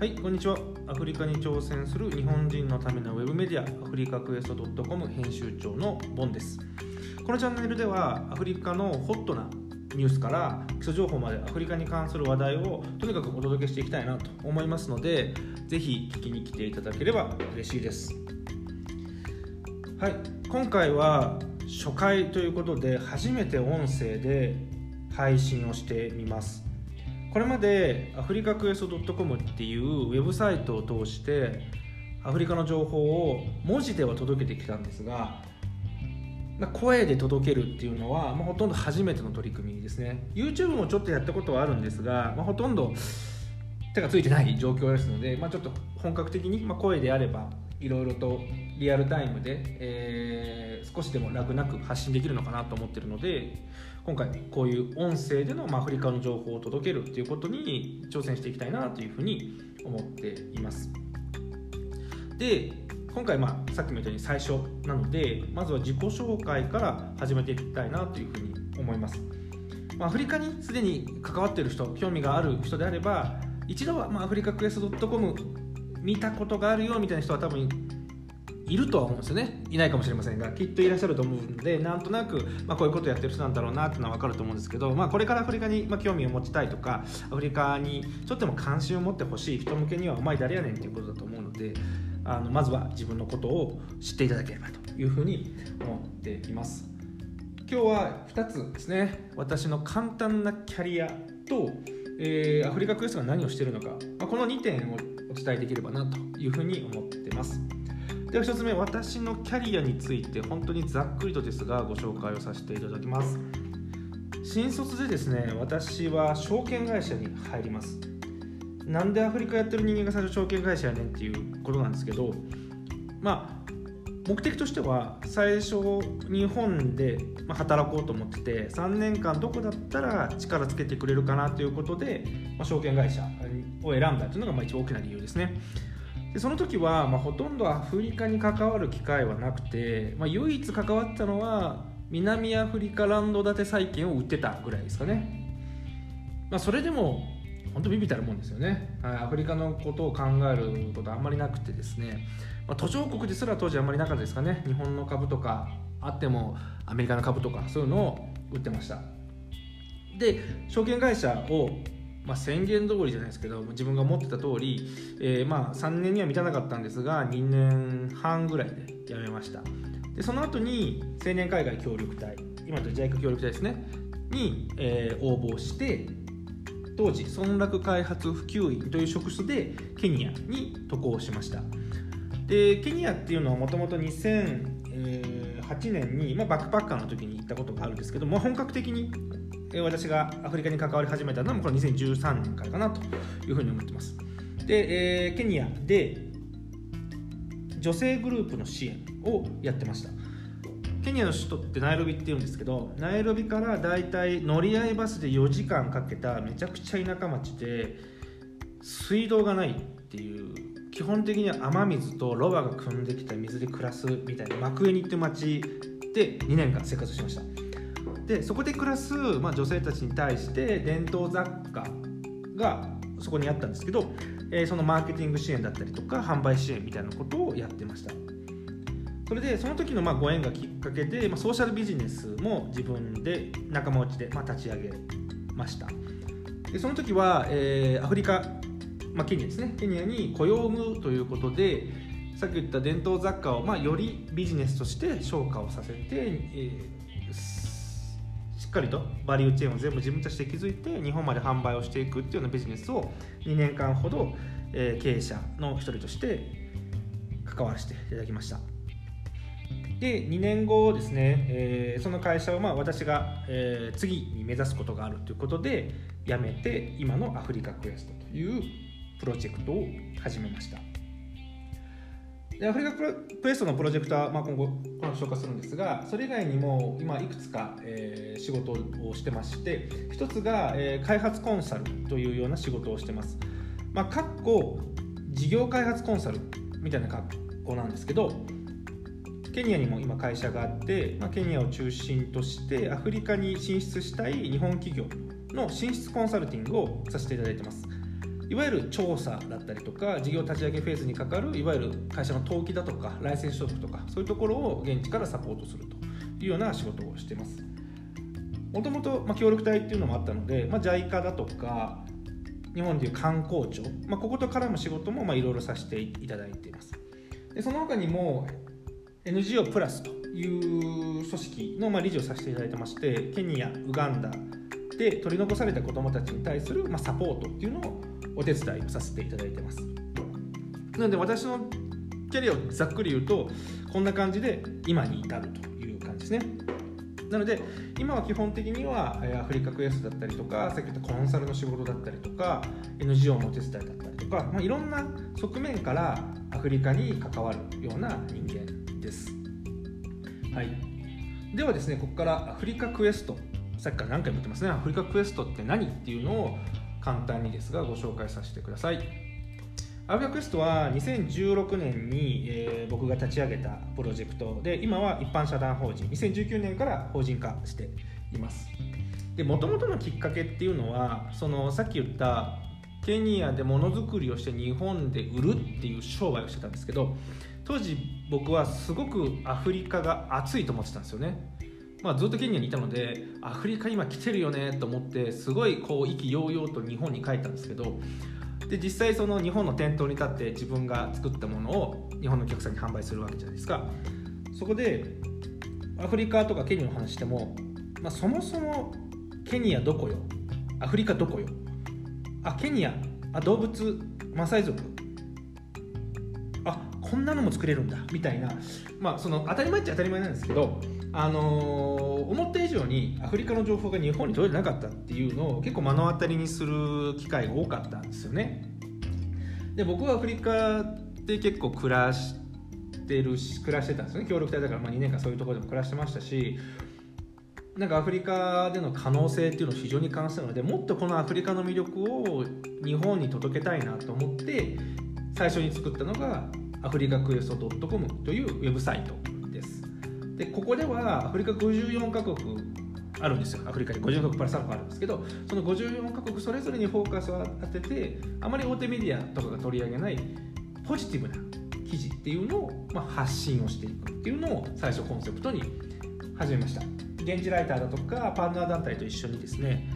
はい、こんにちは。アフリカに挑戦する日本人のためのウェブメディア、アフリカクエスト .com 編集長のボンです。このチャンネルでは、アフリカのホットなニュースから基礎情報までアフリカに関する話題をとにかくお届けしていきたいなと思いますので、ぜひ聞きに来ていただければ嬉しいです。はい、今回は初回ということで、初めて音声で配信をしてみます。これまでアフリカクエスト .com っていうウェブサイトを通してアフリカの情報を文字では届けてきたんですが声で届けるっていうのは、まあ、ほとんど初めての取り組みですね。YouTube もちょっとやったことはあるんですが、まあ、ほとんど手がついてない状況ですので、まあ、ちょっと本格的に、ま声であればいろいろとリアルタイムで、えー、少しでも楽なく発信できるのかなと思ってるので今回こういう音声での、アフリカの情報を届けるっていうことに挑戦していきたいなというふうに思っています。で今回まあさっきも言ったように最初なのでまずは自己紹介から始めていきたいなというふうに思います、アフリカにすでに関わっている人興味がある人であれば一度はまあアフリカクエスト .com 見たことがあるよみたいな人は多分いるとは思うんですよね。いないかもしれませんがきっといらっしゃると思うんでなんとなく、まあ、こういうことやってる人なんだろうなっていうのは分かると思うんですけど、まあ、これからアフリカに、ま興味を持ちたいとかアフリカにちょっとでも関心を持ってほしい人向けにはお前誰やねんっていうことだと思うのであのまずは自分のことを知っていただければというふうに思っています。今日は2つですね。私の簡単なキャリアと、えー、アフリカクエストが何をしているのか、まあ、この2点をお伝えできればなというふうに思ってます。では1つ目私のキャリアについて本当にざっくりとですがご紹介をさせていただきます。新卒でですね私は証券会社に入ります。なんでアフリカやってる人間が最初証券会社やねんっていうことなんですけどまあ目的としては最初日本で働こうと思ってて3年間どこだったら力つけてくれるかなということで、まあ、証券会社を選んだというのがまあ一番大きな理由ですね。でその時は、まあ、ほとんどアフリカに関わる機会はなくて、まあ、唯一関わったのは南アフリカランド建て債券を売ってたぐらいですかね、まあ、それでも本当ビビたるもんですよね。はいアフリカのことを考えることあんまりなくてですね、まあ、途上国ですら当時あんまりなかったですかね。日本の株とかあってもアメリカの株とかそういうのを売ってました。で証券会社をまあ、宣言通りじゃないですけど自分が思ってた通り、えー、まあ3年には満たなかったんですが2年半ぐらいで辞めました。でその後に青年海外協力隊今と JICA 協力隊ですねに、えー、応募して当時村落開発普及員という職種でケニアに渡航しました。でケニアっていうのはもともと2008年に、まあ、バックパッカーの時に行ったことがあるんですけども本格的に私がアフリカに関わり始めたのはこの2013年からかなというふうに思ってます。で、えー、ケニアで女性グループの支援をやってました。ケニアの首都ってナイロビっていうんですけどナイロビからだいたい乗り合いバスで4時間かけためちゃくちゃ田舎町で水道がないっていう基本的には雨水とロバが汲んできた水で暮らすみたいなマクエニっていう町で2年間生活しました。でそこで暮らす、まあ、女性たちに対して伝統雑貨がそこにあったんですけど、えー、そのマーケティング支援だったりとか販売支援みたいなことをやってました。それでその時のまあご縁がきっかけで、まあ、ソーシャルビジネスも自分で仲間内でまあ立ち上げました。でその時は、えー、アフリカ、まあ、ケニアですね。ケニアに雇用を生むということでさっき言った伝統雑貨を、まあ、よりビジネスとして昇華をさせて、えーっかりとバリューチェーンを全部自分たちで築いて日本まで販売をしていくっていうようなビジネスを2年間ほど、え、経営者の一人として関わらせていただきました。で2年後ですね、え、その会社をまあ私が、え、次に目指すことがあるということで辞めて今のアフリカクエストというプロジェクトを始めました。でアフリカクエストのプロジェクトは、まあ、今後この紹介するんですがそれ以外にも今いくつか、えー、仕事をしてまして一つが、えー、開発コンサルというような仕事をしてます、まあ、かっこ事業開発コンサルみたいな格好なんですけどケニアにも今会社があって、まあ、ケニアを中心としてアフリカに進出したい日本企業の進出コンサルティングをさせていただいてます。いわゆる調査だったりとか事業立ち上げフェーズにかかるいわゆる会社の登記だとかライセンス取得とかそういうところを現地からサポートするというような仕事をしています。もともと協力隊っていうのもあったので、ま、JICA だとか日本でいう観光庁、まあ、ここと絡む仕事もいろいろさせていただいています。でその他にも NGO プラスという組織のま理事をさせていただいてましてケニアウガンダで取り残された子どもたちに対するまサポートっていうのをお手伝いをさせていただいてます。なので私のキャリアをざっくり言うとこんな感じで今に至るという感じですね。なので今は基本的にはアフリカクエストだったりとかさっき言ったコンサルの仕事だったりとか NGO のお手伝いだったりとか、まあ、いろんな側面からアフリカに関わるような人間です。はい、ではですねここからアフリカクエスト。さっきから何回も言ってますね。アフリカクエストって何っていうのを簡単にですがご紹介させてください。アービアクエストは2016年に、えー、僕が立ち上げたプロジェクトで今は一般社団法人2019年から法人化していますでもともとのきっかけっていうのはそのさっき言ったケニアでものづくりをして日本で売るっていう商売をしてたんですけど当時僕はすごくアフリカが熱いと思ってたんですよねまあ、ずっとケニアにいたのでアフリカ今来てるよねと思ってすごいこう意気揚々と日本に帰ったんですけどで実際その日本の店頭に立って自分が作ったものを日本のお客さんに販売するわけじゃないですか。そこでアフリカとかケニアの話しても、まあ、そもそもケニアどこよ？アフリカどこよ？あケニア。あ動物。マサイ族。あこんなのも作れるんだ。みたいな。まあその当たり前っちゃ当たり前なんですけどあのー、思った以上にアフリカの情報が日本に届いてなかったっていうのを結構目の当たりにする機会が多かったんですよね。で僕はアフリカで結構暮らしてるし暮らしてたんですよね協力隊だからまあ2年間そういうところでも暮らしてましたしなんかアフリカでの可能性っていうのを非常に感じたのでもっとこのアフリカの魅力を日本に届けたいなと思って最初に作ったのがアフリカクエスト .com というウェブサイトでここではアフリカ54カ国あるんですよ。アフリカに54カ国プラスアルファあるんですけどその54カ国それぞれにフォーカスを当ててあまり大手メディアとかが取り上げないポジティブな記事っていうのを、まあ、発信をしていくっていうのを最初コンセプトに始めました。現地ライターだとかパートナー団体と一緒にですね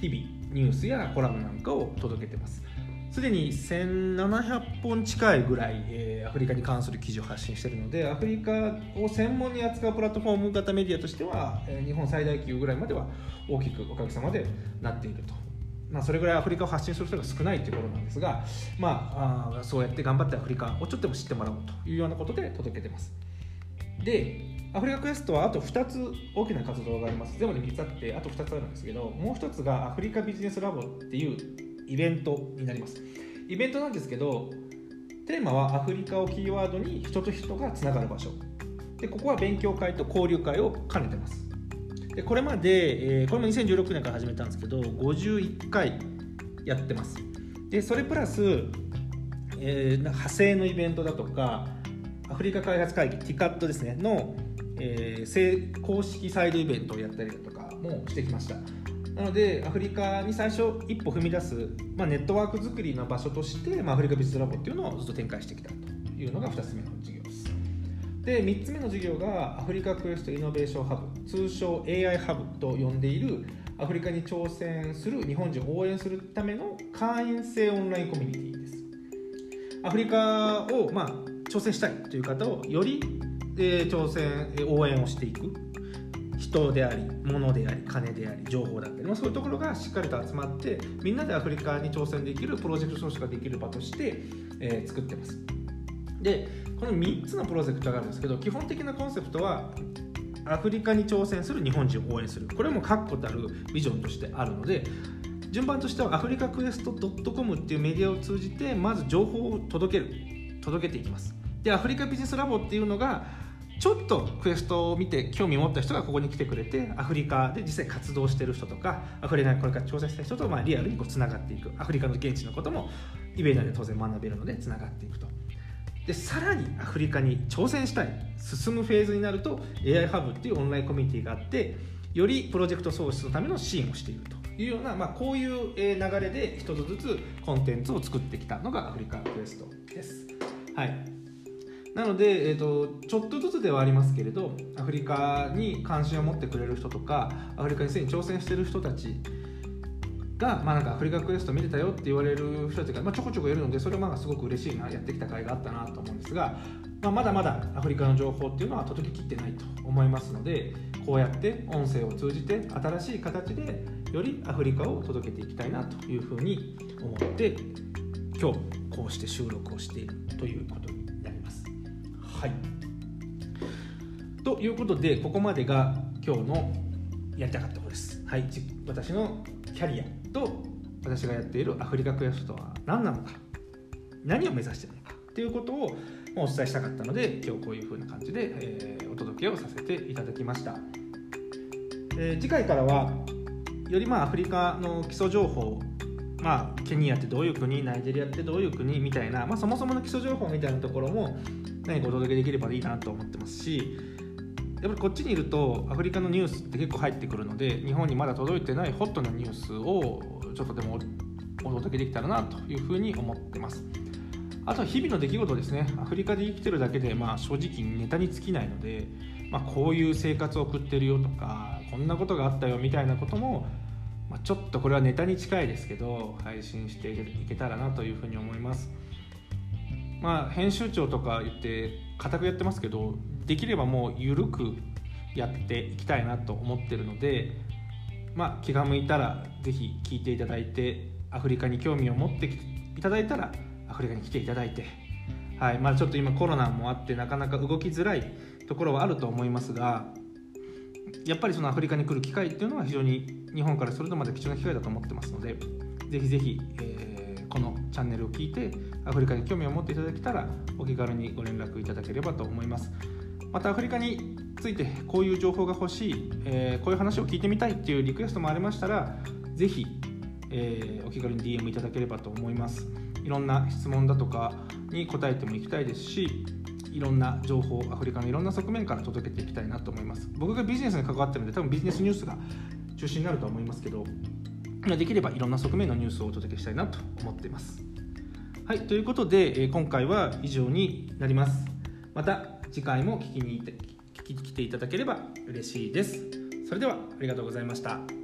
日々ニュースやコラムなんかを届けてます。すでに1700本近いぐらい、えー、アフリカに関する記事を発信しているのでアフリカを専門に扱うプラットフォーム型メディアとしては、えー、日本最大級ぐらいまでは大きくおかげさまでなっていると。まあ、それぐらいアフリカを発信する人が少ないということなんですが、まあ、あそうやって頑張ってアフリカをちょっとでも知ってもらおうというようなことで届けてます。でアフリカクエストはあと2つ大きな活動があります。全部で3つあってあと2つあるんですけどもう1つがアフリカビジネスラボっていうイベントになります。イベントなんですけどテーマはアフリカをキーワードに人と人がつながる場所。でここは勉強会と交流会を兼ねてます。でこれまで、えー、これも2016年から始めたんですけど51回やってます。でそれプラス、えー、派生のイベントだとかアフリカ開発会議 TICAT ですねの、えー、公式サイドイベントをやったりだとかもしてきました。なのでアフリカに最初一歩踏み出す、まあ、ネットワーク作りの場所として、まあ、アフリカビジスラボっていうのをずっと展開してきたというのが2つ目の事業です。で3つ目の事業がアフリカクエストイノベーションハブ通称 AI ハブと呼んでいるアフリカに挑戦する日本人を応援するための会員制オンラインコミュニティです。アフリカを、まあ、挑戦したいという方をより、えー、挑戦応援をしていく。人であり物であり金であり情報だったり、まあ、そういうところがしっかりと集まってみんなでアフリカに挑戦できるプロジェクト投資ができる場として、えー、作ってます。でこの3つのプロジェクトがあるんですけど基本的なコンセプトはアフリカに挑戦する日本人を応援する。これも確固たるビジョンとしてあるので順番としてはアフリカクエスト .com っていうメディアを通じてまず情報を届ける届けていきます。でアフリカビジネスラボっていうのがちょっとクエストを見て興味を持った人がここに来てくれてアフリカで実際活動してる人とかアフリカにこれから挑戦した人とまあリアルにつながっていく。アフリカの現地のこともイベントで当然学べるのでつながっていくと。でさらにアフリカに挑戦したい進むフェーズになると AI ハブっていうオンラインコミュニティがあってよりプロジェクト創出のための支援をしているというような、まあ、こういう流れで一つずつコンテンツを作ってきたのがアフリカクエストです。はい。なので、えーと、ちょっとずつではありますけれどアフリカに関心を持ってくれる人とかアフリカにすでに挑戦してる人たちが、まあ、なんかアフリカクエスト見てたよって言われる人たちが、まあ、ちょこちょこいるのでそれはまあすごく嬉しいなやってきた甲斐があったなと思うんですが、まあ、まだまだアフリカの情報っていうのは届ききってないと思いますのでこうやって音声を通じて新しい形でよりアフリカを届けていきたいなというふうに思って今日こうして収録をしているということ。はい。ということでここまでが今日のやりたかったことです。はい、私のキャリアと私がやっているアフリカクエストは何なのか。何を目指してるのか。っていうことをお伝えしたかったので今日こういう風な感じで、えー、お届けをさせていただきました、えー、次回からはよりまあアフリカの基礎情報まあ、ケニアってどういう国ナイジェリアってどういう国みたいな、まあ、そもそもの基礎情報みたいなところも何かお届けできればいいなと思ってますしやっぱりこっちにいるとアフリカのニュースって結構入ってくるので日本にまだ届いてないホットなニュースをちょっとでもお届けできたらなというふうに思ってます。あとは日々の出来事ですね。アフリカで生きてるだけでまあ正直ネタに尽きないので、まあ、こういう生活を送ってるよとかこんなことがあったよみたいなことも、まあ、ちょっとこれはネタに近いですけど配信していけたらなというふうに思います。まあ編集長とか言って固くやってますけどできればもう緩くやっていきたいなと思ってるので、まあ、気が向いたら是非聞いていただいてアフリカに興味を持っていただいたらアフリカに来ていただいて、はいまあ、ちょっと今コロナもあってなかなか動きづらいところはあると思いますがやっぱりそのアフリカに来る機会っていうのは非常に日本からするとまだ貴重な機会だと思ってますのでぜひぜひ、えー、このチャンネルを聞いてアフリカに興味を持っていただけたらお気軽にご連絡いただければと思います。またアフリカについてこういう情報が欲しい、えー、こういう話を聞いてみたいっていうリクエストもありましたらぜひ、えー、お気軽に DM いただければと思いますいろんな質問だとかに答えてもいきたいですしいろんな情報アフリカのいろんな側面から届けていきたいなと思います僕がビジネスに関わってるので多分ビジネスニュースが中心になると思いますけどできればいろんな側面のニュースをお届けしたいなと思っています。はいということでえ今回は以上になります。また次回も聞きに聞き来ていただければ嬉しいです。それではありがとうございました。